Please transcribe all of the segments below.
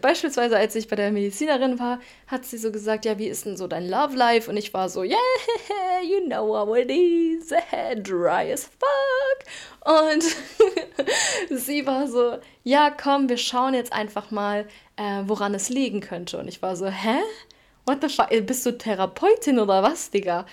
Beispielsweise, als ich bei der Medizinerin war, hat sie so gesagt, ja, wie ist denn so dein Love Life? Und ich war so, yeah, you know how it is, dry as fuck. Und sie war so, ja, komm, wir schauen jetzt einfach mal, äh, woran es liegen könnte. Und ich war so, hä? What the fuck? Bist du Therapeutin oder was, Digga?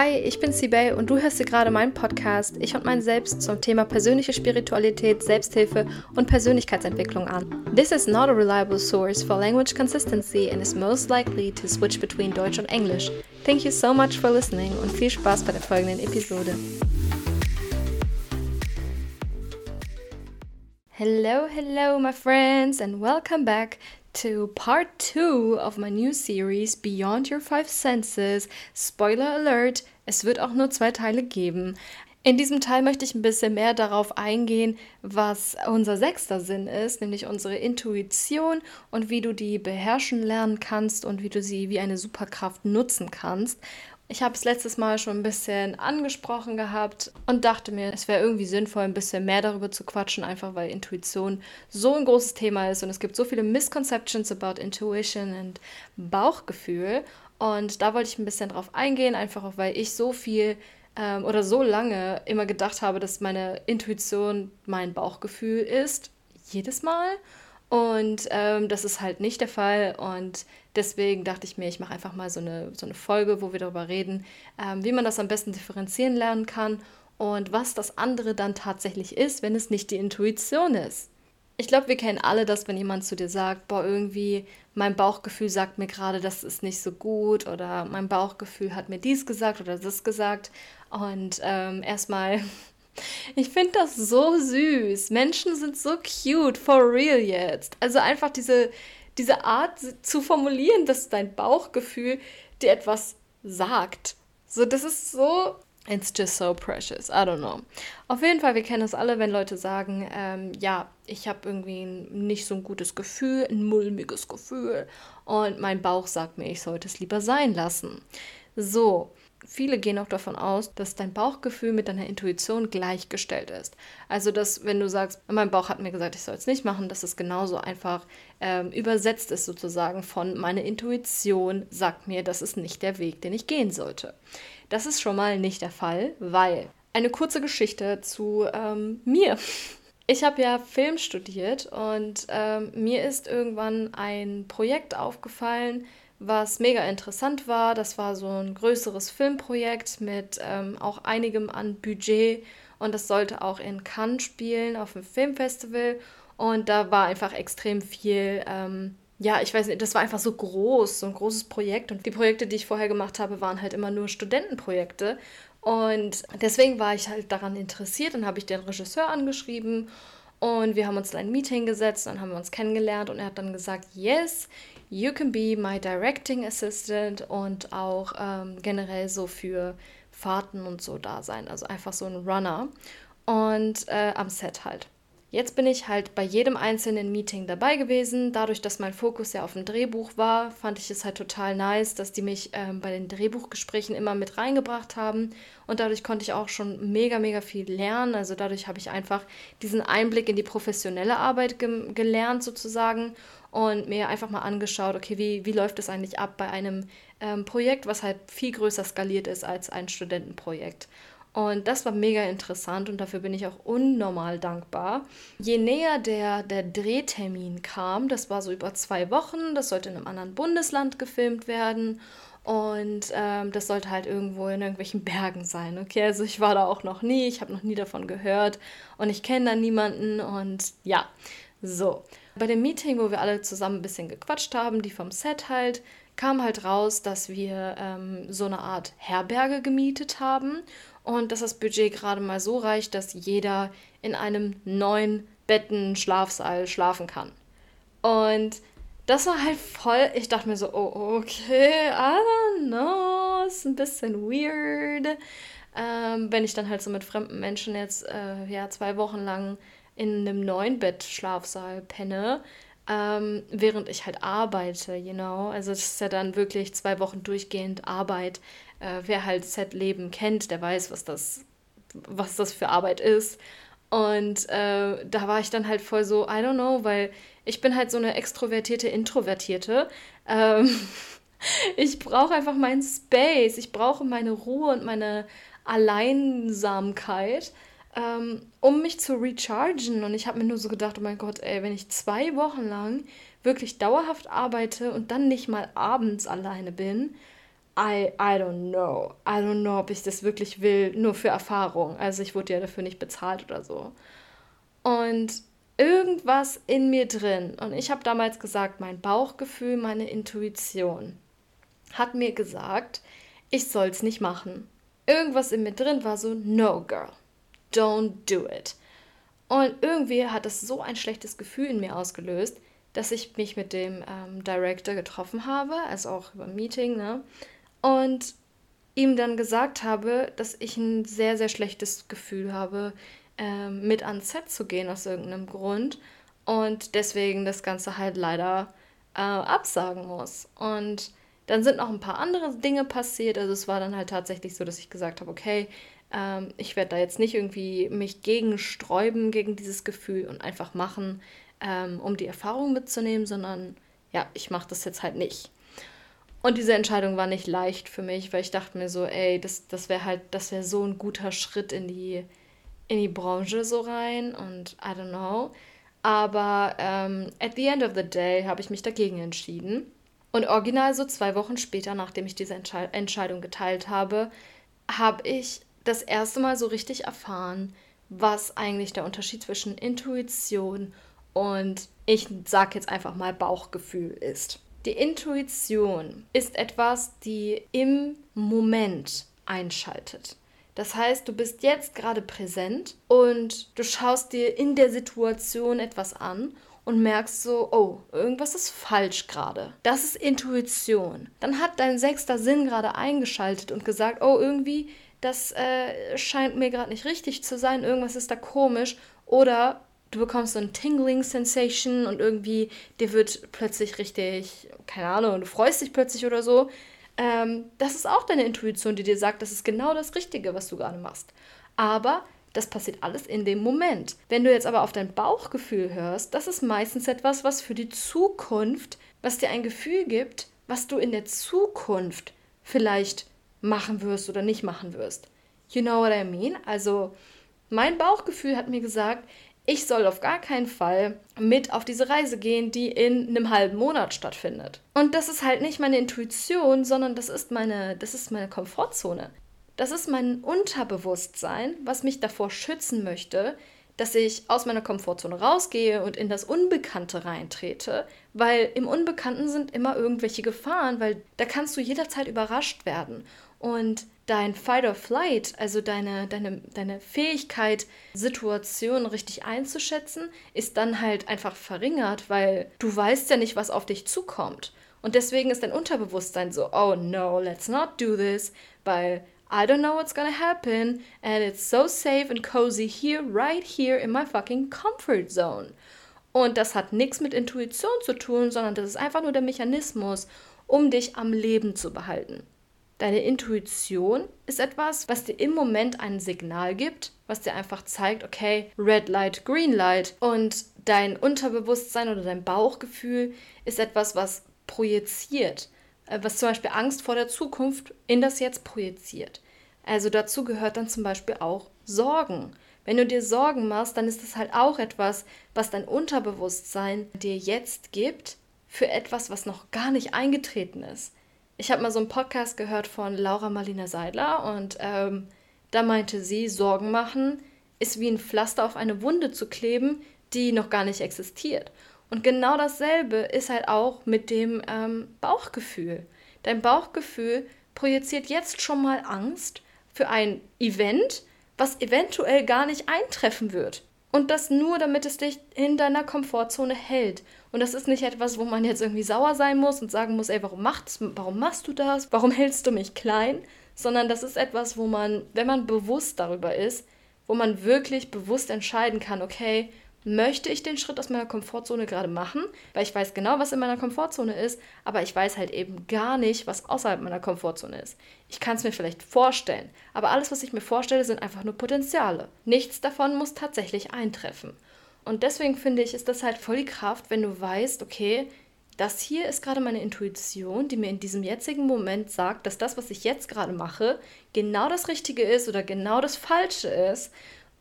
Hi, ich bin Sibel und du hörst dir gerade meinen Podcast Ich und mein Selbst zum Thema persönliche Spiritualität, Selbsthilfe und Persönlichkeitsentwicklung an. This is not a reliable source for language consistency and is most likely to switch between Deutsch und Englisch. Thank you so much for listening und viel Spaß bei der folgenden Episode. Hello, hello, my friends, and welcome back to part two of my new series Beyond Your Five Senses. Spoiler Alert, es wird auch nur zwei Teile geben. In diesem Teil möchte ich ein bisschen mehr darauf eingehen, was unser sechster Sinn ist, nämlich unsere Intuition und wie du die beherrschen lernen kannst und wie du sie wie eine Superkraft nutzen kannst. Ich habe es letztes Mal schon ein bisschen angesprochen gehabt und dachte mir, es wäre irgendwie sinnvoll, ein bisschen mehr darüber zu quatschen, einfach weil Intuition so ein großes Thema ist und es gibt so viele Misconceptions about Intuition und Bauchgefühl. Und da wollte ich ein bisschen drauf eingehen, einfach auch weil ich so viel ähm, oder so lange immer gedacht habe, dass meine Intuition mein Bauchgefühl ist. Jedes Mal. Und ähm, das ist halt nicht der Fall. Und deswegen dachte ich mir, ich mache einfach mal so eine, so eine Folge, wo wir darüber reden, ähm, wie man das am besten differenzieren lernen kann und was das andere dann tatsächlich ist, wenn es nicht die Intuition ist. Ich glaube, wir kennen alle das, wenn jemand zu dir sagt, boah, irgendwie mein Bauchgefühl sagt mir gerade, das ist nicht so gut oder mein Bauchgefühl hat mir dies gesagt oder das gesagt. Und ähm, erstmal ich finde das so süß. Menschen sind so cute, for real jetzt. Also einfach diese, diese Art zu formulieren, dass dein Bauchgefühl dir etwas sagt. So, das ist so. It's just so precious. I don't know. Auf jeden Fall, wir kennen es alle, wenn Leute sagen, ähm, ja, ich habe irgendwie nicht so ein gutes Gefühl, ein mulmiges Gefühl und mein Bauch sagt mir, ich sollte es lieber sein lassen. So, viele gehen auch davon aus, dass dein Bauchgefühl mit deiner Intuition gleichgestellt ist. Also, dass wenn du sagst, mein Bauch hat mir gesagt, ich soll es nicht machen, dass es genauso einfach ähm, übersetzt ist sozusagen von meine Intuition sagt mir, das ist nicht der Weg, den ich gehen sollte. Das ist schon mal nicht der Fall, weil eine kurze Geschichte zu ähm, mir. Ich habe ja Film studiert und ähm, mir ist irgendwann ein Projekt aufgefallen, was mega interessant war. Das war so ein größeres Filmprojekt mit ähm, auch einigem an Budget und das sollte auch in Cannes spielen auf dem Filmfestival und da war einfach extrem viel. Ähm, ja, ich weiß nicht, das war einfach so groß, so ein großes Projekt. Und die Projekte, die ich vorher gemacht habe, waren halt immer nur Studentenprojekte. Und deswegen war ich halt daran interessiert. Dann habe ich den Regisseur angeschrieben und wir haben uns in ein Meeting gesetzt, dann haben wir uns kennengelernt und er hat dann gesagt, yes, you can be my directing assistant und auch ähm, generell so für Fahrten und so da sein. Also einfach so ein Runner und äh, am Set halt. Jetzt bin ich halt bei jedem einzelnen Meeting dabei gewesen. Dadurch, dass mein Fokus ja auf dem Drehbuch war, fand ich es halt total nice, dass die mich ähm, bei den Drehbuchgesprächen immer mit reingebracht haben. Und dadurch konnte ich auch schon mega, mega viel lernen. Also dadurch habe ich einfach diesen Einblick in die professionelle Arbeit ge gelernt sozusagen und mir einfach mal angeschaut, okay, wie, wie läuft es eigentlich ab bei einem ähm, Projekt, was halt viel größer skaliert ist als ein Studentenprojekt. Und das war mega interessant und dafür bin ich auch unnormal dankbar. Je näher der, der Drehtermin kam, das war so über zwei Wochen, das sollte in einem anderen Bundesland gefilmt werden. Und ähm, das sollte halt irgendwo in irgendwelchen Bergen sein. Okay, also ich war da auch noch nie, ich habe noch nie davon gehört und ich kenne da niemanden und ja, so. Bei dem Meeting, wo wir alle zusammen ein bisschen gequatscht haben, die vom Set halt, kam halt raus, dass wir ähm, so eine Art Herberge gemietet haben und dass das Budget gerade mal so reicht, dass jeder in einem neuen Betten Schlafsaal schlafen kann. Und das war halt voll, ich dachte mir so, oh, okay, I don't know, ist ein bisschen weird. Ähm, wenn ich dann halt so mit fremden Menschen jetzt äh, ja zwei Wochen lang in einem neuen Bett Schlafsaal penne, ähm, während ich halt arbeite, you know. Also das ist ja dann wirklich zwei Wochen durchgehend Arbeit äh, wer halt Set-Leben kennt, der weiß, was das, was das für Arbeit ist. Und äh, da war ich dann halt voll so, I don't know, weil ich bin halt so eine extrovertierte Introvertierte. Ähm, ich brauche einfach meinen Space. Ich brauche meine Ruhe und meine Alleinsamkeit, ähm, um mich zu rechargen. Und ich habe mir nur so gedacht, oh mein Gott, ey, wenn ich zwei Wochen lang wirklich dauerhaft arbeite und dann nicht mal abends alleine bin, I, I don't know. I don't know, ob ich das wirklich will, nur für Erfahrung. Also ich wurde ja dafür nicht bezahlt oder so. Und irgendwas in mir drin, und ich habe damals gesagt, mein Bauchgefühl, meine Intuition, hat mir gesagt, ich soll es nicht machen. Irgendwas in mir drin war so, no girl, don't do it. Und irgendwie hat das so ein schlechtes Gefühl in mir ausgelöst, dass ich mich mit dem ähm, Director getroffen habe, also auch über ein Meeting, ne? Und ihm dann gesagt habe, dass ich ein sehr, sehr schlechtes Gefühl habe, ähm, mit ans Set zu gehen aus irgendeinem Grund und deswegen das Ganze halt leider äh, absagen muss. Und dann sind noch ein paar andere Dinge passiert. Also es war dann halt tatsächlich so, dass ich gesagt habe, okay, ähm, ich werde da jetzt nicht irgendwie mich gegen sträuben, gegen dieses Gefühl und einfach machen, ähm, um die Erfahrung mitzunehmen, sondern ja, ich mache das jetzt halt nicht. Und diese Entscheidung war nicht leicht für mich, weil ich dachte mir so, ey, das, das wäre halt, das wäre so ein guter Schritt in die, in die Branche so rein und I don't know. Aber ähm, at the end of the day habe ich mich dagegen entschieden. Und original so zwei Wochen später, nachdem ich diese Entschei Entscheidung geteilt habe, habe ich das erste Mal so richtig erfahren, was eigentlich der Unterschied zwischen Intuition und ich sage jetzt einfach mal Bauchgefühl ist. Die Intuition ist etwas, die im Moment einschaltet. Das heißt, du bist jetzt gerade präsent und du schaust dir in der Situation etwas an und merkst so, oh, irgendwas ist falsch gerade. Das ist Intuition. Dann hat dein sechster Sinn gerade eingeschaltet und gesagt, oh, irgendwie, das äh, scheint mir gerade nicht richtig zu sein, irgendwas ist da komisch. Oder du bekommst so ein Tingling Sensation und irgendwie dir wird plötzlich richtig, keine Ahnung, du freust dich plötzlich oder so. Ähm, das ist auch deine Intuition, die dir sagt, das ist genau das Richtige, was du gerade machst. Aber das passiert alles in dem Moment. Wenn du jetzt aber auf dein Bauchgefühl hörst, das ist meistens etwas, was für die Zukunft, was dir ein Gefühl gibt, was du in der Zukunft vielleicht machen wirst oder nicht machen wirst. You know what I mean? Also mein Bauchgefühl hat mir gesagt, ich soll auf gar keinen Fall mit auf diese Reise gehen, die in einem halben Monat stattfindet. Und das ist halt nicht meine Intuition, sondern das ist meine, das ist meine Komfortzone. Das ist mein Unterbewusstsein, was mich davor schützen möchte, dass ich aus meiner Komfortzone rausgehe und in das Unbekannte reintrete, weil im Unbekannten sind immer irgendwelche Gefahren, weil da kannst du jederzeit überrascht werden. Und dein Fight or Flight, also deine, deine, deine Fähigkeit, Situationen richtig einzuschätzen, ist dann halt einfach verringert, weil du weißt ja nicht, was auf dich zukommt. Und deswegen ist dein Unterbewusstsein so, oh no, let's not do this, weil I don't know what's gonna happen and it's so safe and cozy here, right here in my fucking comfort zone. Und das hat nichts mit Intuition zu tun, sondern das ist einfach nur der Mechanismus, um dich am Leben zu behalten. Deine Intuition ist etwas, was dir im Moment ein Signal gibt, was dir einfach zeigt, okay, Red Light, Green Light. Und dein Unterbewusstsein oder dein Bauchgefühl ist etwas, was projiziert, äh, was zum Beispiel Angst vor der Zukunft in das Jetzt projiziert. Also dazu gehört dann zum Beispiel auch Sorgen. Wenn du dir Sorgen machst, dann ist das halt auch etwas, was dein Unterbewusstsein dir jetzt gibt für etwas, was noch gar nicht eingetreten ist ich habe mal so einen Podcast gehört von Laura Marlina Seidler und ähm, da meinte sie, Sorgen machen ist wie ein Pflaster auf eine Wunde zu kleben, die noch gar nicht existiert. Und genau dasselbe ist halt auch mit dem ähm, Bauchgefühl. Dein Bauchgefühl projiziert jetzt schon mal Angst für ein Event, was eventuell gar nicht eintreffen wird. Und das nur, damit es dich in deiner Komfortzone hält. Und das ist nicht etwas, wo man jetzt irgendwie sauer sein muss und sagen muss, ey, warum machst, warum machst du das? Warum hältst du mich klein? Sondern das ist etwas, wo man, wenn man bewusst darüber ist, wo man wirklich bewusst entscheiden kann, okay, möchte ich den Schritt aus meiner Komfortzone gerade machen, weil ich weiß genau, was in meiner Komfortzone ist, aber ich weiß halt eben gar nicht, was außerhalb meiner Komfortzone ist. Ich kann es mir vielleicht vorstellen, aber alles, was ich mir vorstelle, sind einfach nur Potenziale. Nichts davon muss tatsächlich eintreffen. Und deswegen finde ich, ist das halt voll die Kraft, wenn du weißt, okay, das hier ist gerade meine Intuition, die mir in diesem jetzigen Moment sagt, dass das, was ich jetzt gerade mache, genau das Richtige ist oder genau das Falsche ist.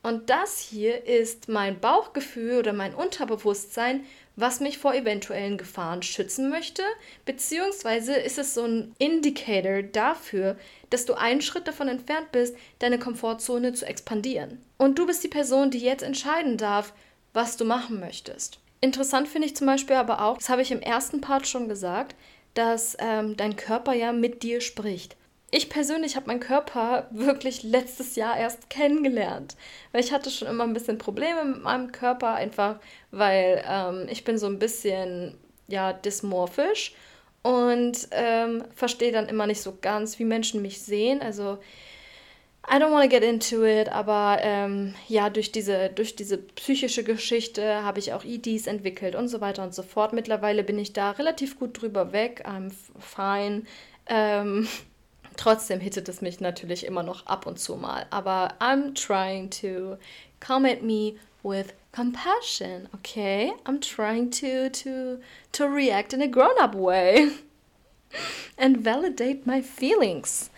Und das hier ist mein Bauchgefühl oder mein Unterbewusstsein, was mich vor eventuellen Gefahren schützen möchte, beziehungsweise ist es so ein Indicator dafür, dass du einen Schritt davon entfernt bist, deine Komfortzone zu expandieren. Und du bist die Person, die jetzt entscheiden darf, was du machen möchtest. Interessant finde ich zum Beispiel aber auch, das habe ich im ersten Part schon gesagt, dass ähm, dein Körper ja mit dir spricht. Ich persönlich habe meinen Körper wirklich letztes Jahr erst kennengelernt, weil ich hatte schon immer ein bisschen Probleme mit meinem Körper, einfach weil ähm, ich bin so ein bisschen ja dysmorphisch und ähm, verstehe dann immer nicht so ganz, wie Menschen mich sehen. Also I don't want to get into it, aber ähm, ja, durch diese, durch diese psychische Geschichte habe ich auch EDs entwickelt und so weiter und so fort. Mittlerweile bin ich da relativ gut drüber weg. I'm fine. Ähm, trotzdem hittet es mich natürlich immer noch ab und zu mal. Aber I'm trying to come at me with compassion, okay? I'm trying to, to, to react in a grown-up way and validate my feelings.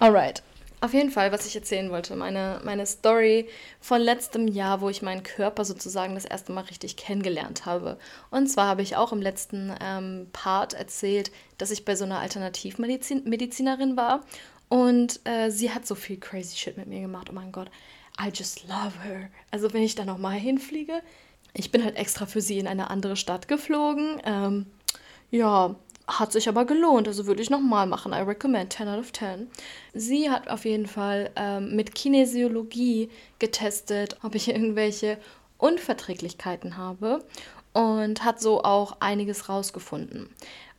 Alright. Auf jeden Fall, was ich erzählen wollte, meine, meine Story von letztem Jahr, wo ich meinen Körper sozusagen das erste Mal richtig kennengelernt habe. Und zwar habe ich auch im letzten ähm, Part erzählt, dass ich bei so einer Alternativmedizinerin war und äh, sie hat so viel crazy Shit mit mir gemacht. Oh mein Gott, I just love her. Also wenn ich da nochmal hinfliege, ich bin halt extra für sie in eine andere Stadt geflogen. Ähm, ja, hat sich aber gelohnt, also würde ich nochmal machen. I recommend 10 out of 10. Sie hat auf jeden Fall ähm, mit Kinesiologie getestet, ob ich irgendwelche Unverträglichkeiten habe und hat so auch einiges rausgefunden.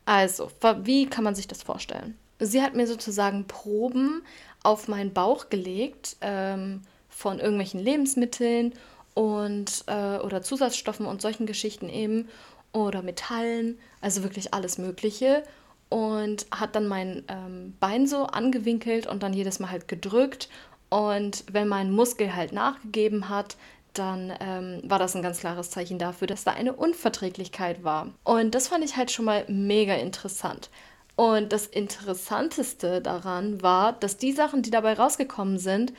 Also, wie kann man sich das vorstellen? Sie hat mir sozusagen Proben auf meinen Bauch gelegt ähm, von irgendwelchen Lebensmitteln und äh, oder Zusatzstoffen und solchen Geschichten eben oder Metallen, also wirklich alles Mögliche. Und hat dann mein ähm, Bein so angewinkelt und dann jedes Mal halt gedrückt. Und wenn mein Muskel halt nachgegeben hat, dann ähm, war das ein ganz klares Zeichen dafür, dass da eine Unverträglichkeit war. Und das fand ich halt schon mal mega interessant. Und das Interessanteste daran war, dass die Sachen, die dabei rausgekommen sind,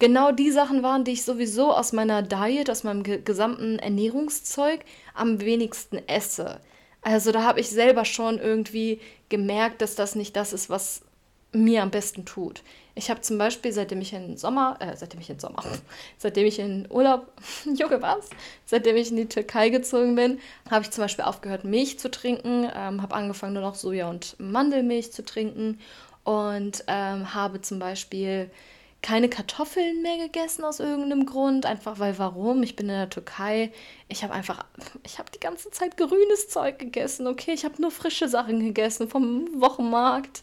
genau die Sachen waren, die ich sowieso aus meiner Diet, aus meinem gesamten Ernährungszeug am wenigsten esse. Also da habe ich selber schon irgendwie gemerkt, dass das nicht das ist, was mir am besten tut. Ich habe zum Beispiel, seitdem ich in Sommer, äh, seitdem ich in Sommer, seitdem ich in Urlaub, Junge was, seitdem ich in die Türkei gezogen bin, habe ich zum Beispiel aufgehört, Milch zu trinken, ähm, habe angefangen nur noch Soja und Mandelmilch zu trinken und ähm, habe zum Beispiel keine Kartoffeln mehr gegessen aus irgendeinem Grund. Einfach weil warum? Ich bin in der Türkei. Ich habe einfach, ich habe die ganze Zeit grünes Zeug gegessen. Okay, ich habe nur frische Sachen gegessen vom Wochenmarkt.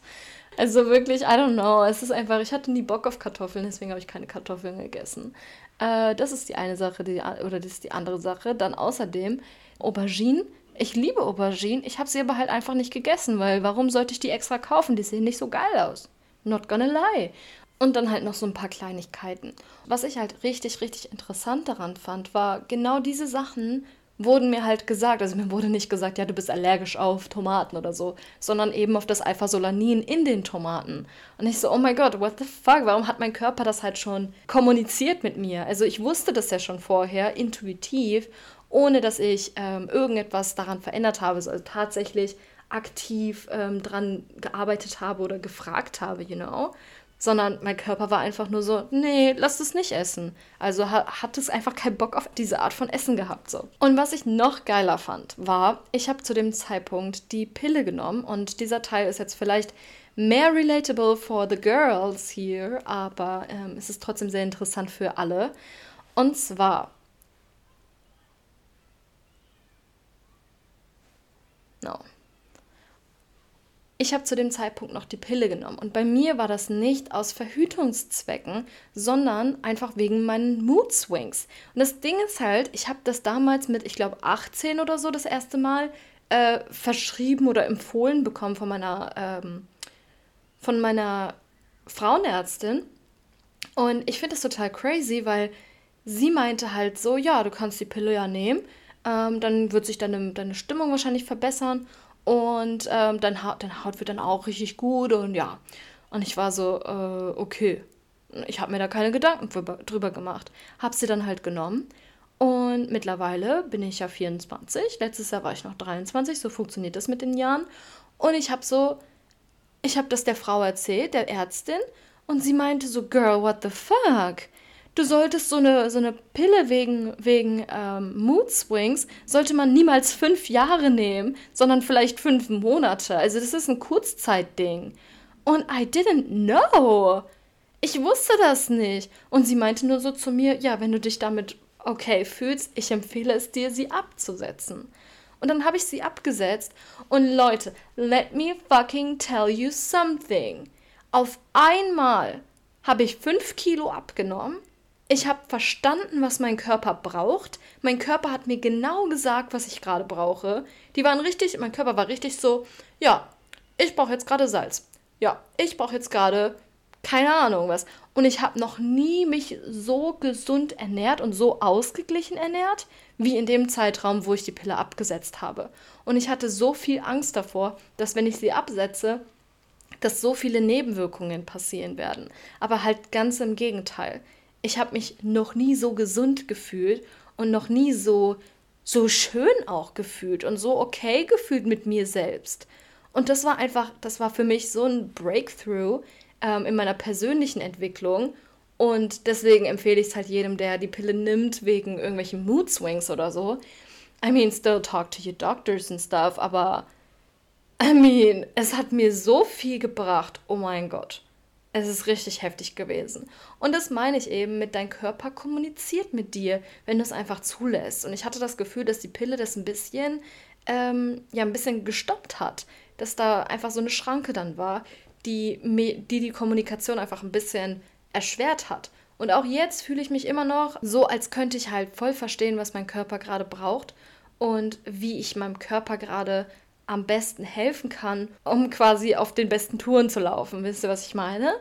Also wirklich, I don't know. Es ist einfach, ich hatte nie Bock auf Kartoffeln, deswegen habe ich keine Kartoffeln gegessen. Äh, das ist die eine Sache, die, oder das ist die andere Sache. Dann außerdem Auberginen. Ich liebe Auberginen. Ich habe sie aber halt einfach nicht gegessen, weil warum sollte ich die extra kaufen? Die sehen nicht so geil aus. Not gonna lie. Und dann halt noch so ein paar Kleinigkeiten. Was ich halt richtig, richtig interessant daran fand, war genau diese Sachen wurden mir halt gesagt, also mir wurde nicht gesagt, ja, du bist allergisch auf Tomaten oder so, sondern eben auf das Alpha-Solanin in den Tomaten. Und ich so, oh mein Gott, what the fuck, warum hat mein Körper das halt schon kommuniziert mit mir? Also ich wusste das ja schon vorher, intuitiv, ohne dass ich ähm, irgendetwas daran verändert habe, also tatsächlich aktiv ähm, dran gearbeitet habe oder gefragt habe, you know sondern mein Körper war einfach nur so, nee, lass es nicht essen. Also ha hat es einfach keinen Bock auf diese Art von Essen gehabt so. Und was ich noch geiler fand, war, ich habe zu dem Zeitpunkt die Pille genommen und dieser Teil ist jetzt vielleicht mehr relatable for the girls here, aber ähm, es ist trotzdem sehr interessant für alle. Und zwar No. Ich habe zu dem Zeitpunkt noch die Pille genommen. Und bei mir war das nicht aus Verhütungszwecken, sondern einfach wegen meinen Mood Swings. Und das Ding ist halt, ich habe das damals mit, ich glaube, 18 oder so das erste Mal äh, verschrieben oder empfohlen bekommen von meiner, ähm, von meiner Frauenärztin. Und ich finde das total crazy, weil sie meinte halt so, ja, du kannst die Pille ja nehmen, ähm, dann wird sich deine, deine Stimmung wahrscheinlich verbessern und ähm, deine Haut wird dann auch richtig gut und ja. Und ich war so, äh, okay. Ich habe mir da keine Gedanken drüber gemacht. Habe sie dann halt genommen. Und mittlerweile bin ich ja 24. Letztes Jahr war ich noch 23. So funktioniert das mit den Jahren. Und ich habe so, ich habe das der Frau erzählt, der Ärztin. Und sie meinte so, Girl, what the fuck? Du solltest so eine, so eine Pille wegen, wegen ähm, Mood Swings, sollte man niemals fünf Jahre nehmen, sondern vielleicht fünf Monate. Also das ist ein Kurzzeitding. Und I didn't know. Ich wusste das nicht. Und sie meinte nur so zu mir, ja, wenn du dich damit okay fühlst, ich empfehle es dir, sie abzusetzen. Und dann habe ich sie abgesetzt. Und Leute, let me fucking tell you something. Auf einmal habe ich fünf Kilo abgenommen ich habe verstanden, was mein Körper braucht. Mein Körper hat mir genau gesagt, was ich gerade brauche. Die waren richtig, mein Körper war richtig so, ja, ich brauche jetzt gerade Salz. Ja, ich brauche jetzt gerade keine Ahnung was. Und ich habe noch nie mich so gesund ernährt und so ausgeglichen ernährt, wie in dem Zeitraum, wo ich die Pille abgesetzt habe. Und ich hatte so viel Angst davor, dass wenn ich sie absetze, dass so viele Nebenwirkungen passieren werden. Aber halt ganz im Gegenteil ich habe mich noch nie so gesund gefühlt und noch nie so so schön auch gefühlt und so okay gefühlt mit mir selbst. Und das war einfach, das war für mich so ein Breakthrough ähm, in meiner persönlichen Entwicklung. Und deswegen empfehle ich es halt jedem, der die Pille nimmt, wegen irgendwelchen Mood Swings oder so. I mean, still talk to your doctors and stuff, aber I mean, es hat mir so viel gebracht. Oh mein Gott. Es ist richtig heftig gewesen. Und das meine ich eben mit dein Körper kommuniziert mit dir, wenn du es einfach zulässt. Und ich hatte das Gefühl, dass die Pille das ein bisschen, ähm, ja, ein bisschen gestoppt hat. Dass da einfach so eine Schranke dann war, die die, die Kommunikation einfach ein bisschen erschwert hat. Und auch jetzt fühle ich mich immer noch so, als könnte ich halt voll verstehen, was mein Körper gerade braucht und wie ich meinem Körper gerade am besten helfen kann, um quasi auf den besten Touren zu laufen. Wisst ihr, was ich meine?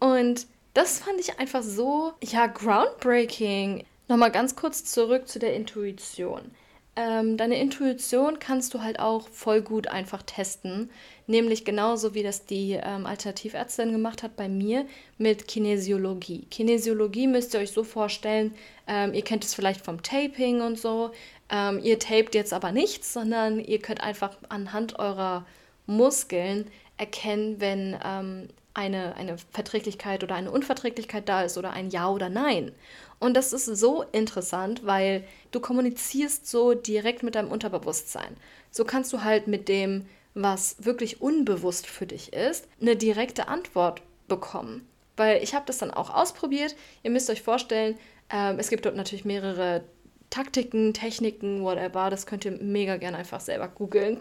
Und das fand ich einfach so, ja, groundbreaking. Nochmal ganz kurz zurück zu der Intuition. Ähm, deine Intuition kannst du halt auch voll gut einfach testen. Nämlich genauso wie das die ähm, Alternativärztin gemacht hat bei mir mit Kinesiologie. Kinesiologie müsst ihr euch so vorstellen, ähm, ihr kennt es vielleicht vom Taping und so. Ähm, ihr tapet jetzt aber nichts, sondern ihr könnt einfach anhand eurer Muskeln erkennen, wenn ähm, eine, eine Verträglichkeit oder eine Unverträglichkeit da ist oder ein Ja oder Nein. Und das ist so interessant, weil du kommunizierst so direkt mit deinem Unterbewusstsein. So kannst du halt mit dem, was wirklich unbewusst für dich ist, eine direkte Antwort bekommen. Weil ich habe das dann auch ausprobiert. Ihr müsst euch vorstellen, ähm, es gibt dort natürlich mehrere Taktiken, Techniken, whatever. Das könnt ihr mega gerne einfach selber googeln.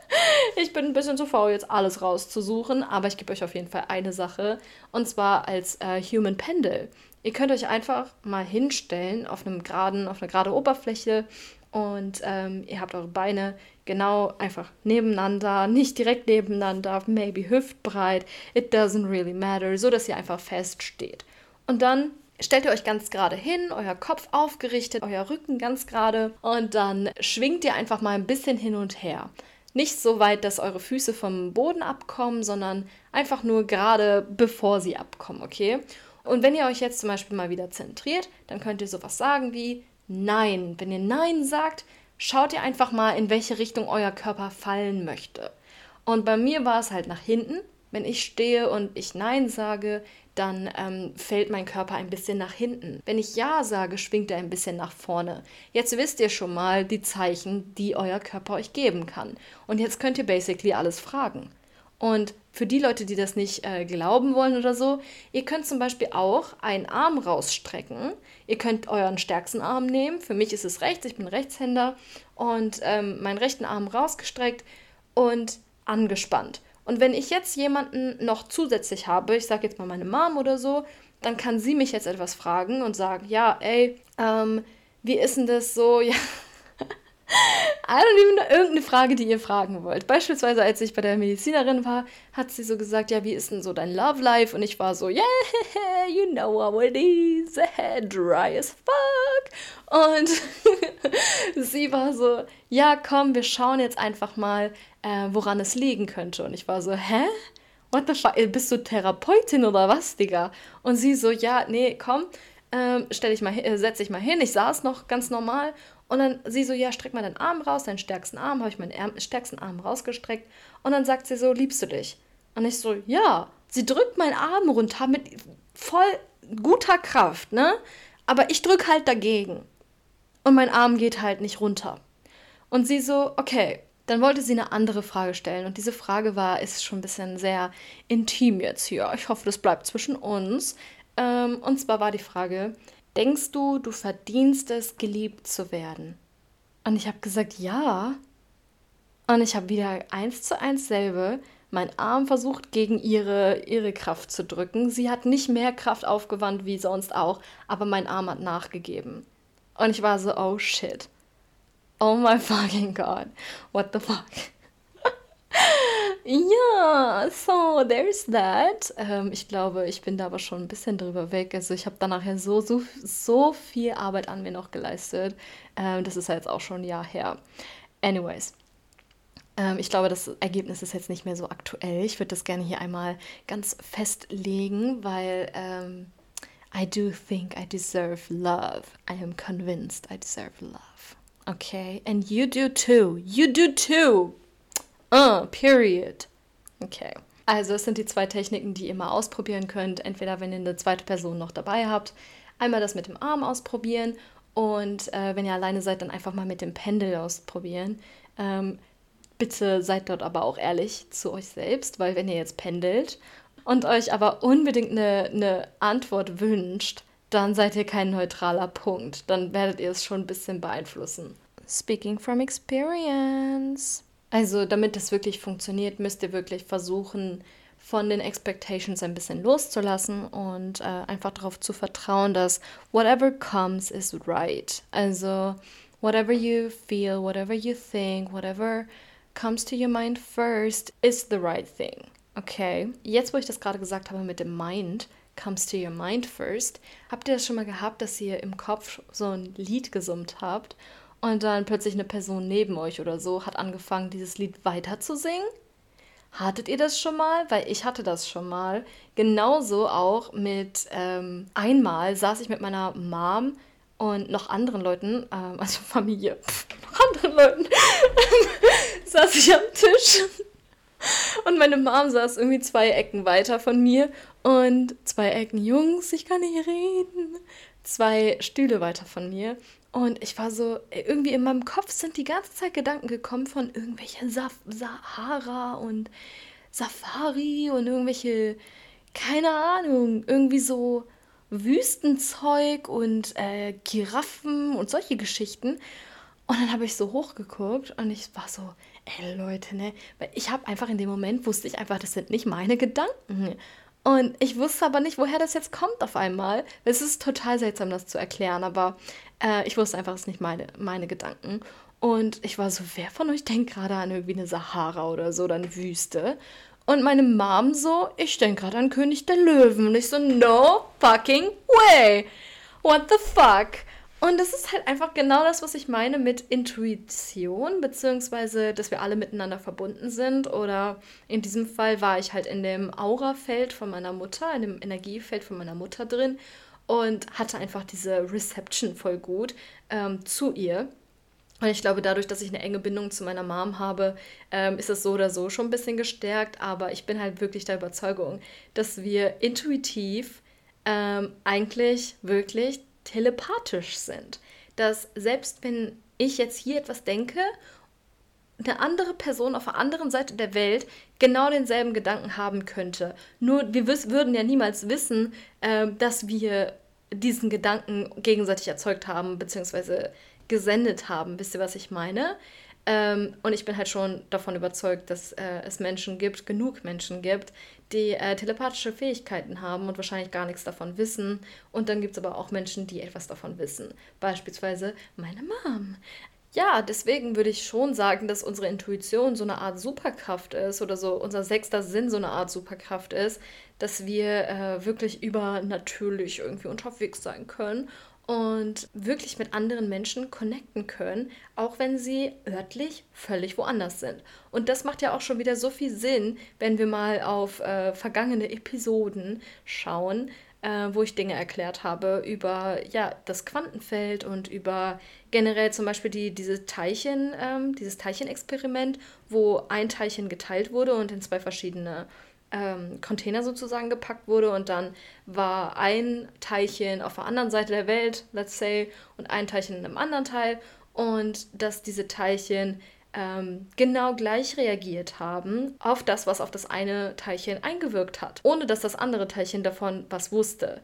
ich bin ein bisschen zu faul, jetzt alles rauszusuchen, aber ich gebe euch auf jeden Fall eine Sache. Und zwar als äh, Human Pendel. Ihr könnt euch einfach mal hinstellen auf einem geraden, auf einer gerade Oberfläche und ähm, ihr habt eure Beine genau einfach nebeneinander, nicht direkt nebeneinander, maybe hüftbreit. It doesn't really matter, so dass ihr einfach fest steht. Und dann stellt ihr euch ganz gerade hin, euer Kopf aufgerichtet, euer Rücken ganz gerade und dann schwingt ihr einfach mal ein bisschen hin und her. Nicht so weit, dass eure Füße vom Boden abkommen, sondern einfach nur gerade bevor sie abkommen, okay? Und wenn ihr euch jetzt zum Beispiel mal wieder zentriert, dann könnt ihr sowas sagen wie Nein. Wenn ihr Nein sagt, schaut ihr einfach mal, in welche Richtung euer Körper fallen möchte. Und bei mir war es halt nach hinten. Wenn ich stehe und ich Nein sage, dann ähm, fällt mein Körper ein bisschen nach hinten. Wenn ich Ja sage, schwingt er ein bisschen nach vorne. Jetzt wisst ihr schon mal die Zeichen, die euer Körper euch geben kann. Und jetzt könnt ihr basically alles fragen. Und für die Leute, die das nicht äh, glauben wollen oder so, ihr könnt zum Beispiel auch einen Arm rausstrecken. Ihr könnt euren stärksten Arm nehmen. Für mich ist es rechts, ich bin Rechtshänder. Und ähm, meinen rechten Arm rausgestreckt und angespannt. Und wenn ich jetzt jemanden noch zusätzlich habe, ich sage jetzt mal meine Mom oder so, dann kann sie mich jetzt etwas fragen und sagen, ja, ey, ähm, wie ist denn das so? Ja, I don't even know, irgendeine Frage, die ihr fragen wollt. Beispielsweise, als ich bei der Medizinerin war, hat sie so gesagt, ja, wie ist denn so dein Love Life? Und ich war so, yeah, you know how it is, dry as fuck. Und sie war so, ja, komm, wir schauen jetzt einfach mal, äh, woran es liegen könnte. Und ich war so, hä? What the fuck? Bist du Therapeutin oder was, Digga? Und sie so, ja, nee, komm, ähm, stell ich mal, äh, setz dich mal hin. Ich saß noch ganz normal und dann sie so, ja, streck mal deinen Arm raus, deinen stärksten Arm, habe ich meinen Arm, stärksten Arm rausgestreckt. Und dann sagt sie so, liebst du dich? Und ich so, ja. Sie drückt meinen Arm runter mit voll guter Kraft, ne? Aber ich drück halt dagegen. Und mein Arm geht halt nicht runter. Und sie so, okay, dann wollte sie eine andere Frage stellen. Und diese Frage war, ist schon ein bisschen sehr intim jetzt hier. Ich hoffe, das bleibt zwischen uns. Ähm, und zwar war die Frage, denkst du, du verdienst es, geliebt zu werden? Und ich habe gesagt, ja. Und ich habe wieder eins zu eins selbe meinen Arm versucht, gegen ihre, ihre Kraft zu drücken. Sie hat nicht mehr Kraft aufgewandt wie sonst auch, aber mein Arm hat nachgegeben. Und ich war so, oh shit. Oh my fucking God. What the fuck? Ja, so, there's that. Ähm, ich glaube, ich bin da aber schon ein bisschen drüber weg. Also ich habe da nachher so, so, so viel Arbeit an mir noch geleistet. Ähm, das ist ja jetzt auch schon ein Jahr her. Anyways. Ähm, ich glaube, das Ergebnis ist jetzt nicht mehr so aktuell. Ich würde das gerne hier einmal ganz festlegen, weil ähm, I do think I deserve love. I am convinced I deserve love. Okay, and you do too. You do too. Uh, period. Okay. Also es sind die zwei Techniken, die ihr mal ausprobieren könnt. Entweder wenn ihr eine zweite Person noch dabei habt, einmal das mit dem Arm ausprobieren und äh, wenn ihr alleine seid, dann einfach mal mit dem Pendel ausprobieren. Ähm, bitte seid dort aber auch ehrlich zu euch selbst, weil wenn ihr jetzt pendelt und euch aber unbedingt eine, eine Antwort wünscht, dann seid ihr kein neutraler Punkt. Dann werdet ihr es schon ein bisschen beeinflussen. Speaking from experience. Also damit das wirklich funktioniert, müsst ihr wirklich versuchen, von den Expectations ein bisschen loszulassen und äh, einfach darauf zu vertrauen, dass whatever comes is right. Also whatever you feel, whatever you think, whatever comes to your mind first is the right thing. Okay, jetzt wo ich das gerade gesagt habe mit dem Mind, comes to your mind first, habt ihr das schon mal gehabt, dass ihr im Kopf so ein Lied gesummt habt und dann plötzlich eine Person neben euch oder so hat angefangen, dieses Lied weiter zu singen. Hattet ihr das schon mal? Weil ich hatte das schon mal. Genauso auch mit ähm, einmal saß ich mit meiner Mom und noch anderen Leuten, ähm, also Familie, noch anderen Leuten, saß ich am Tisch. Und meine Mom saß irgendwie zwei Ecken weiter von mir und zwei Ecken, Jungs, ich kann nicht reden. Zwei Stühle weiter von mir. Und ich war so, irgendwie in meinem Kopf sind die ganze Zeit Gedanken gekommen von irgendwelcher Sa Sahara und Safari und irgendwelche, keine Ahnung, irgendwie so Wüstenzeug und äh, Giraffen und solche Geschichten. Und dann habe ich so hochgeguckt und ich war so, ey Leute, ne? Weil ich habe einfach in dem Moment, wusste ich einfach, das sind nicht meine Gedanken. Und ich wusste aber nicht, woher das jetzt kommt auf einmal. Es ist total seltsam, das zu erklären, aber äh, ich wusste einfach, es sind nicht meine, meine Gedanken. Und ich war so, wer von euch denkt gerade an irgendwie eine Sahara oder so oder eine Wüste? Und meine Mom so, ich denke gerade an König der Löwen. Und ich so, no fucking way. What the fuck? Und das ist halt einfach genau das, was ich meine mit Intuition, beziehungsweise, dass wir alle miteinander verbunden sind. Oder in diesem Fall war ich halt in dem Aurafeld von meiner Mutter, in dem Energiefeld von meiner Mutter drin und hatte einfach diese Reception voll gut ähm, zu ihr. Und ich glaube, dadurch, dass ich eine enge Bindung zu meiner Mom habe, ähm, ist es so oder so schon ein bisschen gestärkt. Aber ich bin halt wirklich der Überzeugung, dass wir intuitiv ähm, eigentlich wirklich telepathisch sind. Dass selbst wenn ich jetzt hier etwas denke, eine andere Person auf der anderen Seite der Welt genau denselben Gedanken haben könnte. Nur wir würden ja niemals wissen, äh, dass wir diesen Gedanken gegenseitig erzeugt haben, beziehungsweise gesendet haben. Wisst ihr, was ich meine? Ähm, und ich bin halt schon davon überzeugt, dass äh, es Menschen gibt, genug Menschen gibt, die äh, telepathische Fähigkeiten haben und wahrscheinlich gar nichts davon wissen. Und dann gibt es aber auch Menschen, die etwas davon wissen. Beispielsweise meine Mom. Ja, deswegen würde ich schon sagen, dass unsere Intuition so eine Art Superkraft ist oder so unser sechster Sinn so eine Art Superkraft ist, dass wir äh, wirklich übernatürlich irgendwie unterwegs sein können und wirklich mit anderen Menschen connecten können, auch wenn sie örtlich völlig woanders sind. Und das macht ja auch schon wieder so viel Sinn, wenn wir mal auf äh, vergangene Episoden schauen, äh, wo ich Dinge erklärt habe über ja, das Quantenfeld und über generell zum Beispiel die, diese Teilchen, ähm, dieses Teilchenexperiment, wo ein Teilchen geteilt wurde und in zwei verschiedene ähm, Container sozusagen gepackt wurde und dann war ein Teilchen auf der anderen Seite der Welt, let's say, und ein Teilchen in einem anderen Teil und dass diese Teilchen ähm, genau gleich reagiert haben auf das, was auf das eine Teilchen eingewirkt hat, ohne dass das andere Teilchen davon was wusste.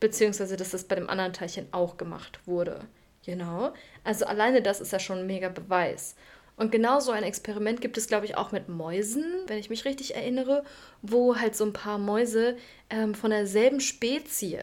Beziehungsweise, dass das bei dem anderen Teilchen auch gemacht wurde. Genau. Also alleine das ist ja schon ein mega Beweis. Und genau so ein Experiment gibt es, glaube ich, auch mit Mäusen, wenn ich mich richtig erinnere, wo halt so ein paar Mäuse ähm, von derselben Spezie.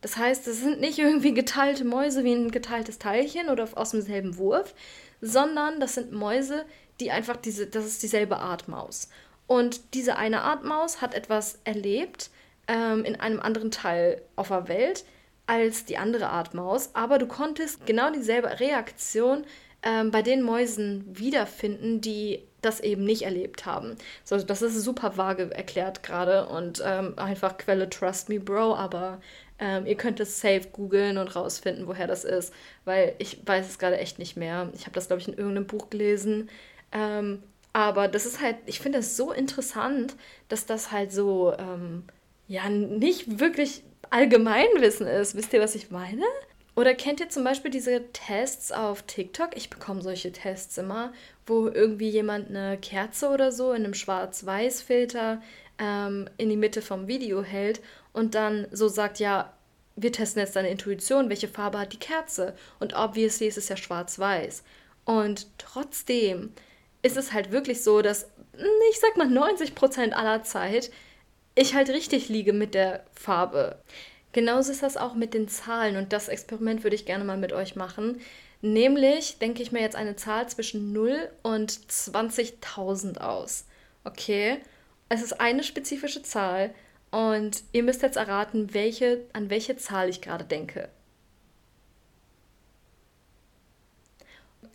Das heißt, es sind nicht irgendwie geteilte Mäuse wie ein geteiltes Teilchen oder aus demselben Wurf, sondern das sind Mäuse, die einfach diese, das ist dieselbe Art Maus. Und diese eine Art Maus hat etwas erlebt ähm, in einem anderen Teil auf der Welt als die andere Art Maus, aber du konntest genau dieselbe Reaktion ähm, bei den Mäusen wiederfinden, die das eben nicht erlebt haben. So, das ist super vage erklärt gerade und ähm, einfach Quelle Trust Me Bro, aber ähm, ihr könnt es safe googeln und rausfinden, woher das ist, weil ich weiß es gerade echt nicht mehr. Ich habe das, glaube ich, in irgendeinem Buch gelesen. Ähm, aber das ist halt, ich finde es so interessant, dass das halt so, ähm, ja, nicht wirklich Allgemeinwissen ist. Wisst ihr, was ich meine? Oder kennt ihr zum Beispiel diese Tests auf TikTok? Ich bekomme solche Tests immer, wo irgendwie jemand eine Kerze oder so in einem Schwarz-Weiß-Filter ähm, in die Mitte vom Video hält und dann so sagt, ja, wir testen jetzt deine Intuition, welche Farbe hat die Kerze? Und obviously ist es ja schwarz-weiß. Und trotzdem ist es halt wirklich so, dass, ich sag mal, 90% aller Zeit ich halt richtig liege mit der Farbe. Genauso ist das auch mit den Zahlen und das Experiment würde ich gerne mal mit euch machen. Nämlich denke ich mir jetzt eine Zahl zwischen 0 und 20.000 aus. Okay? Es ist eine spezifische Zahl und ihr müsst jetzt erraten, welche, an welche Zahl ich gerade denke.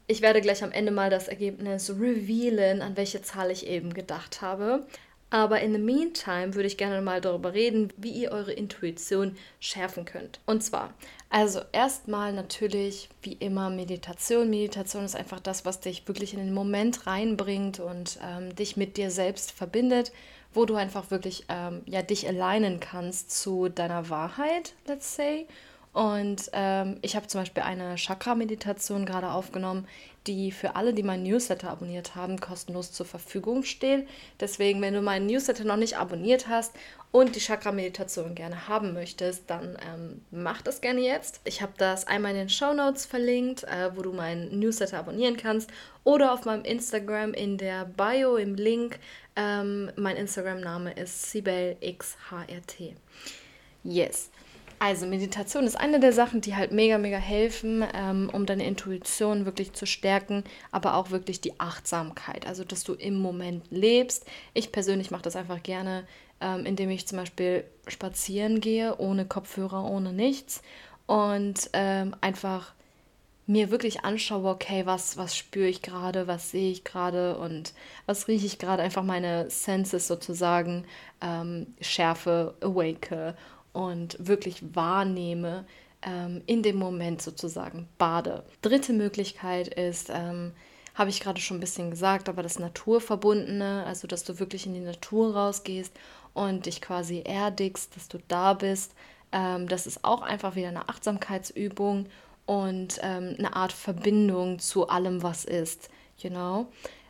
Ich werde gleich am Ende mal das Ergebnis revealen, an welche Zahl ich eben gedacht habe. Aber in the meantime würde ich gerne mal darüber reden, wie ihr eure Intuition schärfen könnt. Und zwar, also erstmal natürlich wie immer Meditation. Meditation ist einfach das, was dich wirklich in den Moment reinbringt und ähm, dich mit dir selbst verbindet wo du einfach wirklich ähm, ja, dich alignen kannst zu deiner Wahrheit, let's say. Und ähm, ich habe zum Beispiel eine Chakra-Meditation gerade aufgenommen, die für alle, die meinen Newsletter abonniert haben, kostenlos zur Verfügung steht. Deswegen, wenn du meinen Newsletter noch nicht abonniert hast und die Chakra-Meditation gerne haben möchtest, dann ähm, mach das gerne jetzt. Ich habe das einmal in den Show Notes verlinkt, äh, wo du meinen Newsletter abonnieren kannst oder auf meinem Instagram in der Bio im Link. Ähm, mein Instagram-Name ist SibelXHRT. Yes. Also Meditation ist eine der Sachen, die halt mega, mega helfen, ähm, um deine Intuition wirklich zu stärken, aber auch wirklich die Achtsamkeit, also dass du im Moment lebst. Ich persönlich mache das einfach gerne, ähm, indem ich zum Beispiel spazieren gehe, ohne Kopfhörer, ohne nichts und ähm, einfach mir wirklich anschaue, okay, was, was spüre ich gerade, was sehe ich gerade und was rieche ich gerade, einfach meine Senses sozusagen ähm, schärfe, awake und wirklich wahrnehme, ähm, in dem Moment sozusagen bade. Dritte Möglichkeit ist, ähm, habe ich gerade schon ein bisschen gesagt, aber das Naturverbundene, also dass du wirklich in die Natur rausgehst und dich quasi erdigst, dass du da bist. Ähm, das ist auch einfach wieder eine Achtsamkeitsübung und ähm, eine Art Verbindung zu allem, was ist. You know?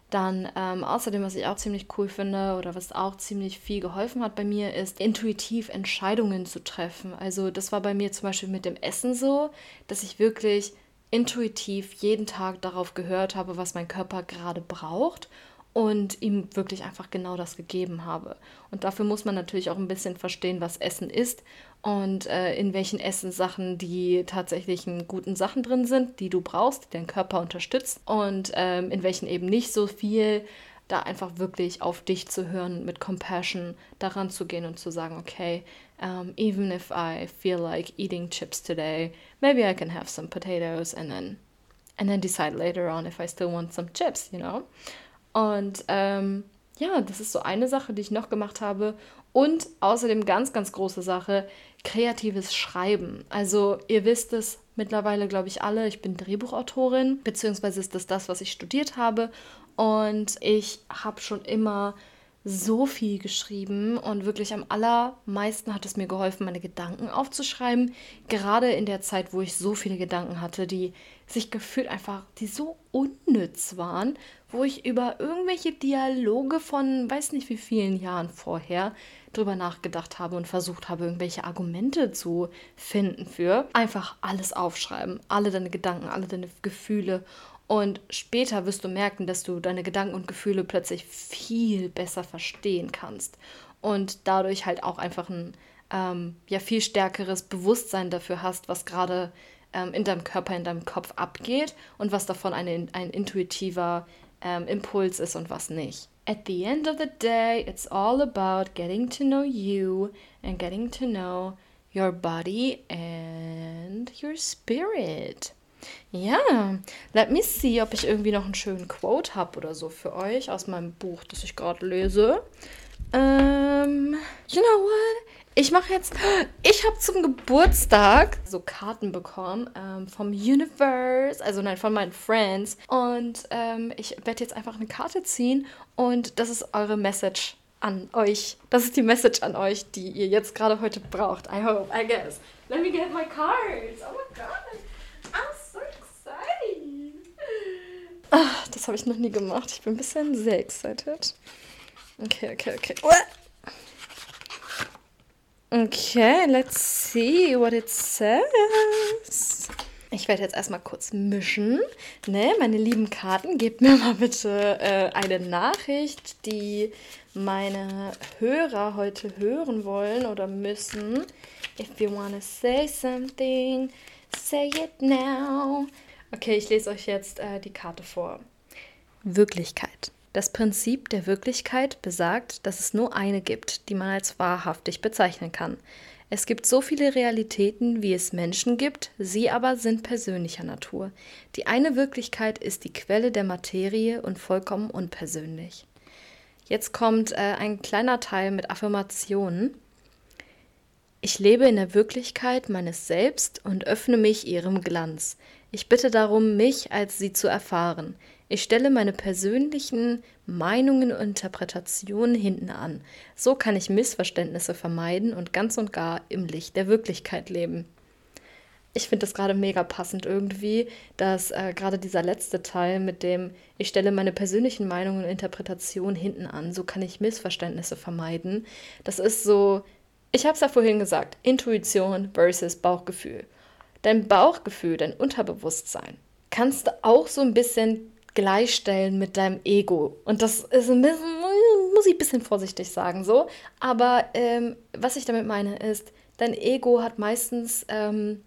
Dann ähm, außerdem, was ich auch ziemlich cool finde oder was auch ziemlich viel geholfen hat bei mir, ist intuitiv Entscheidungen zu treffen. Also das war bei mir zum Beispiel mit dem Essen so, dass ich wirklich intuitiv jeden Tag darauf gehört habe, was mein Körper gerade braucht und ihm wirklich einfach genau das gegeben habe. Und dafür muss man natürlich auch ein bisschen verstehen, was Essen ist und äh, in welchen Essenssachen die tatsächlichen guten Sachen drin sind, die du brauchst, die dein Körper unterstützt und ähm, in welchen eben nicht so viel. Da einfach wirklich auf dich zu hören, mit Compassion daran zu gehen und zu sagen, okay, um, even if I feel like eating chips today, maybe I can have some potatoes and then and then decide later on if I still want some chips, you know. Und ähm, ja, das ist so eine Sache, die ich noch gemacht habe. Und außerdem ganz, ganz große Sache, kreatives Schreiben. Also ihr wisst es mittlerweile, glaube ich, alle, ich bin Drehbuchautorin, beziehungsweise ist das das, was ich studiert habe. Und ich habe schon immer so viel geschrieben und wirklich am allermeisten hat es mir geholfen, meine Gedanken aufzuschreiben. Gerade in der Zeit, wo ich so viele Gedanken hatte, die sich gefühlt einfach, die so unnütz waren, wo ich über irgendwelche Dialoge von weiß nicht wie vielen Jahren vorher drüber nachgedacht habe und versucht habe, irgendwelche Argumente zu finden für. Einfach alles aufschreiben, alle deine Gedanken, alle deine Gefühle und später wirst du merken, dass du deine Gedanken und Gefühle plötzlich viel besser verstehen kannst. Und dadurch halt auch einfach ein ähm, ja, viel stärkeres Bewusstsein dafür hast, was gerade ähm, in deinem Körper, in deinem Kopf abgeht und was davon eine, ein intuitiver ähm, Impuls ist und was nicht. At the end of the day, it's all about getting to know you and getting to know your body and your spirit. Ja, let me see, ob ich irgendwie noch einen schönen Quote habe oder so für euch aus meinem Buch, das ich gerade lese. Ähm, you know what? Ich mache jetzt, ich habe zum Geburtstag so Karten bekommen ähm, vom Universe, also nein, von meinen Friends. Und ähm, ich werde jetzt einfach eine Karte ziehen und das ist eure Message an euch. Das ist die Message an euch, die ihr jetzt gerade heute braucht. I hope, I guess. Let me get my cards. Oh my god. Ach, das habe ich noch nie gemacht. Ich bin ein bisschen sehr excited. Okay, okay, okay. Okay, let's see what it says. Ich werde jetzt erstmal kurz mischen. Ne, meine lieben Karten, gebt mir mal bitte äh, eine Nachricht, die meine Hörer heute hören wollen oder müssen. If you wanna say something, say it now. Okay, ich lese euch jetzt äh, die Karte vor. Wirklichkeit. Das Prinzip der Wirklichkeit besagt, dass es nur eine gibt, die man als wahrhaftig bezeichnen kann. Es gibt so viele Realitäten, wie es Menschen gibt, sie aber sind persönlicher Natur. Die eine Wirklichkeit ist die Quelle der Materie und vollkommen unpersönlich. Jetzt kommt äh, ein kleiner Teil mit Affirmationen. Ich lebe in der Wirklichkeit meines Selbst und öffne mich ihrem Glanz. Ich bitte darum, mich als sie zu erfahren. Ich stelle meine persönlichen Meinungen und Interpretationen hinten an. So kann ich Missverständnisse vermeiden und ganz und gar im Licht der Wirklichkeit leben. Ich finde das gerade mega passend irgendwie, dass äh, gerade dieser letzte Teil mit dem Ich stelle meine persönlichen Meinungen und Interpretationen hinten an, so kann ich Missverständnisse vermeiden. Das ist so, ich habe es ja vorhin gesagt, Intuition versus Bauchgefühl dein Bauchgefühl, dein Unterbewusstsein, kannst du auch so ein bisschen gleichstellen mit deinem Ego. Und das ist ein bisschen, muss ich ein bisschen vorsichtig sagen, so. Aber ähm, was ich damit meine ist, dein Ego hat meistens ähm,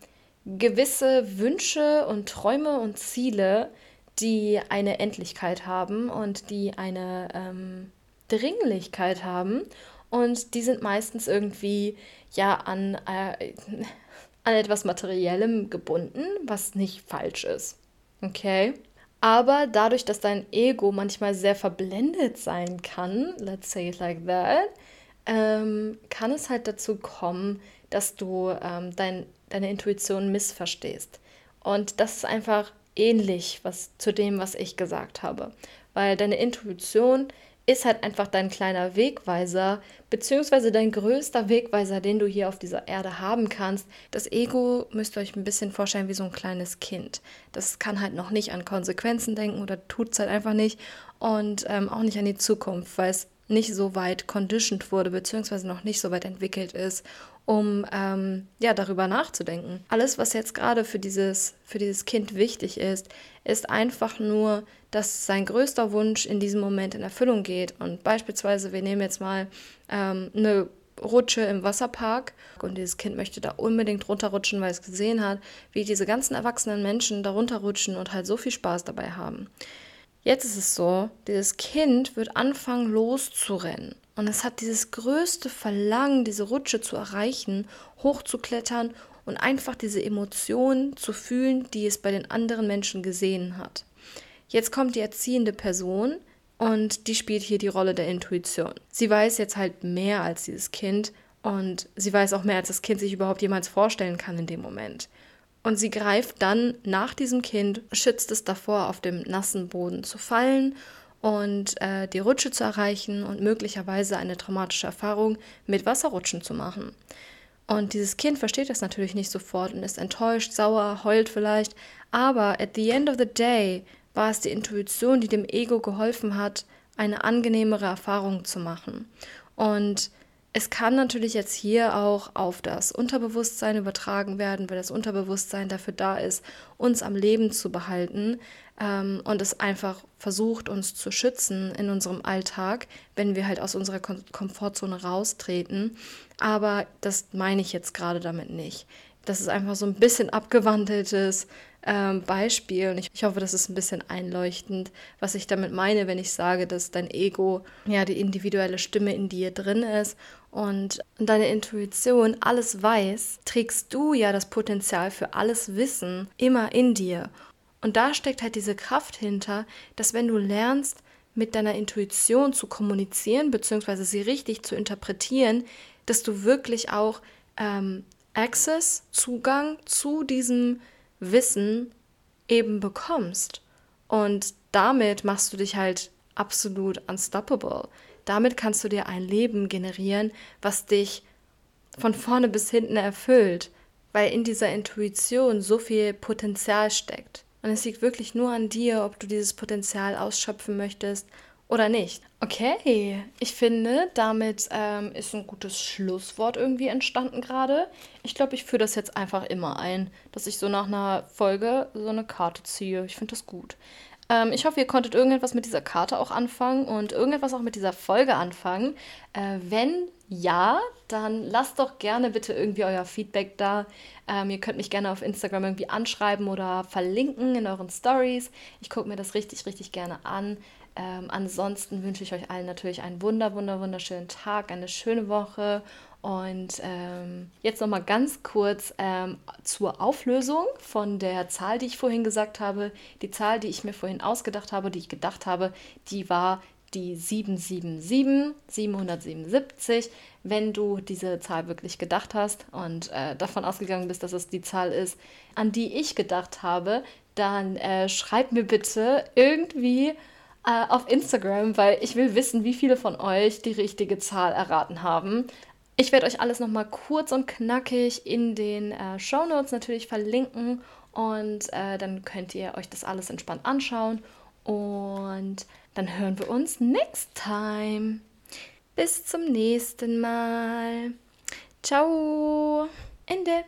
gewisse Wünsche und Träume und Ziele, die eine Endlichkeit haben und die eine ähm, Dringlichkeit haben. Und die sind meistens irgendwie ja an, äh, an etwas Materiellem gebunden, was nicht falsch ist. Okay? Aber dadurch, dass dein Ego manchmal sehr verblendet sein kann, let's say it like that, ähm, kann es halt dazu kommen, dass du ähm, dein, deine Intuition missverstehst. Und das ist einfach ähnlich was, zu dem, was ich gesagt habe. Weil deine Intuition ist halt einfach dein kleiner Wegweiser, beziehungsweise dein größter Wegweiser, den du hier auf dieser Erde haben kannst. Das Ego müsst ihr euch ein bisschen vorstellen wie so ein kleines Kind. Das kann halt noch nicht an Konsequenzen denken oder tut es halt einfach nicht und ähm, auch nicht an die Zukunft, weil es nicht so weit conditioned wurde, beziehungsweise noch nicht so weit entwickelt ist, um ähm, ja darüber nachzudenken. Alles, was jetzt gerade für dieses, für dieses Kind wichtig ist, ist einfach nur, dass sein größter Wunsch in diesem Moment in Erfüllung geht. Und beispielsweise, wir nehmen jetzt mal ähm, eine Rutsche im Wasserpark und dieses Kind möchte da unbedingt runterrutschen, weil es gesehen hat, wie diese ganzen erwachsenen Menschen da runterrutschen und halt so viel Spaß dabei haben. Jetzt ist es so, dieses Kind wird anfangen loszurennen und es hat dieses größte Verlangen, diese Rutsche zu erreichen, hochzuklettern und einfach diese Emotionen zu fühlen, die es bei den anderen Menschen gesehen hat. Jetzt kommt die erziehende Person, und die spielt hier die Rolle der Intuition. Sie weiß jetzt halt mehr als dieses Kind und sie weiß auch mehr, als das Kind sich überhaupt jemals vorstellen kann in dem Moment. Und sie greift dann nach diesem Kind, schützt es davor, auf dem nassen Boden zu fallen und äh, die Rutsche zu erreichen und möglicherweise eine traumatische Erfahrung mit Wasserrutschen zu machen. Und dieses Kind versteht das natürlich nicht sofort und ist enttäuscht, sauer, heult vielleicht. Aber at the end of the day war es die Intuition, die dem Ego geholfen hat, eine angenehmere Erfahrung zu machen. Und es kann natürlich jetzt hier auch auf das Unterbewusstsein übertragen werden, weil das Unterbewusstsein dafür da ist, uns am Leben zu behalten ähm, und es einfach versucht, uns zu schützen in unserem Alltag, wenn wir halt aus unserer Kom Komfortzone raustreten. Aber das meine ich jetzt gerade damit nicht. Das ist einfach so ein bisschen abgewandeltes ähm, Beispiel. Und ich, ich hoffe, das ist ein bisschen einleuchtend, was ich damit meine, wenn ich sage, dass dein Ego ja die individuelle Stimme in dir drin ist und deine Intuition alles weiß, trägst du ja das Potenzial für alles Wissen immer in dir. Und da steckt halt diese Kraft hinter, dass wenn du lernst, mit deiner Intuition zu kommunizieren, beziehungsweise sie richtig zu interpretieren, dass du wirklich auch ähm, Access, Zugang zu diesem Wissen eben bekommst. Und damit machst du dich halt absolut unstoppable. Damit kannst du dir ein Leben generieren, was dich von vorne bis hinten erfüllt, weil in dieser Intuition so viel Potenzial steckt. Und es liegt wirklich nur an dir, ob du dieses Potenzial ausschöpfen möchtest oder nicht. Okay, ich finde, damit ähm, ist ein gutes Schlusswort irgendwie entstanden gerade. Ich glaube, ich führe das jetzt einfach immer ein, dass ich so nach einer Folge so eine Karte ziehe. Ich finde das gut. Ähm, ich hoffe, ihr konntet irgendetwas mit dieser Karte auch anfangen und irgendetwas auch mit dieser Folge anfangen. Äh, wenn ja, dann lasst doch gerne bitte irgendwie euer Feedback da. Ähm, ihr könnt mich gerne auf Instagram irgendwie anschreiben oder verlinken in euren Stories. Ich gucke mir das richtig, richtig gerne an. Ähm, ansonsten wünsche ich euch allen natürlich einen wunder, wunder, wunderschönen Tag, eine schöne Woche. Und ähm, jetzt noch mal ganz kurz ähm, zur Auflösung von der Zahl, die ich vorhin gesagt habe. Die Zahl, die ich mir vorhin ausgedacht habe, die ich gedacht habe, die war die 777, 777. Wenn du diese Zahl wirklich gedacht hast und äh, davon ausgegangen bist, dass es die Zahl ist, an die ich gedacht habe, dann äh, schreib mir bitte irgendwie äh, auf Instagram, weil ich will wissen, wie viele von euch die richtige Zahl erraten haben. Ich werde euch alles nochmal kurz und knackig in den äh, Show Notes natürlich verlinken und äh, dann könnt ihr euch das alles entspannt anschauen und dann hören wir uns next time. Bis zum nächsten Mal. Ciao. Ende.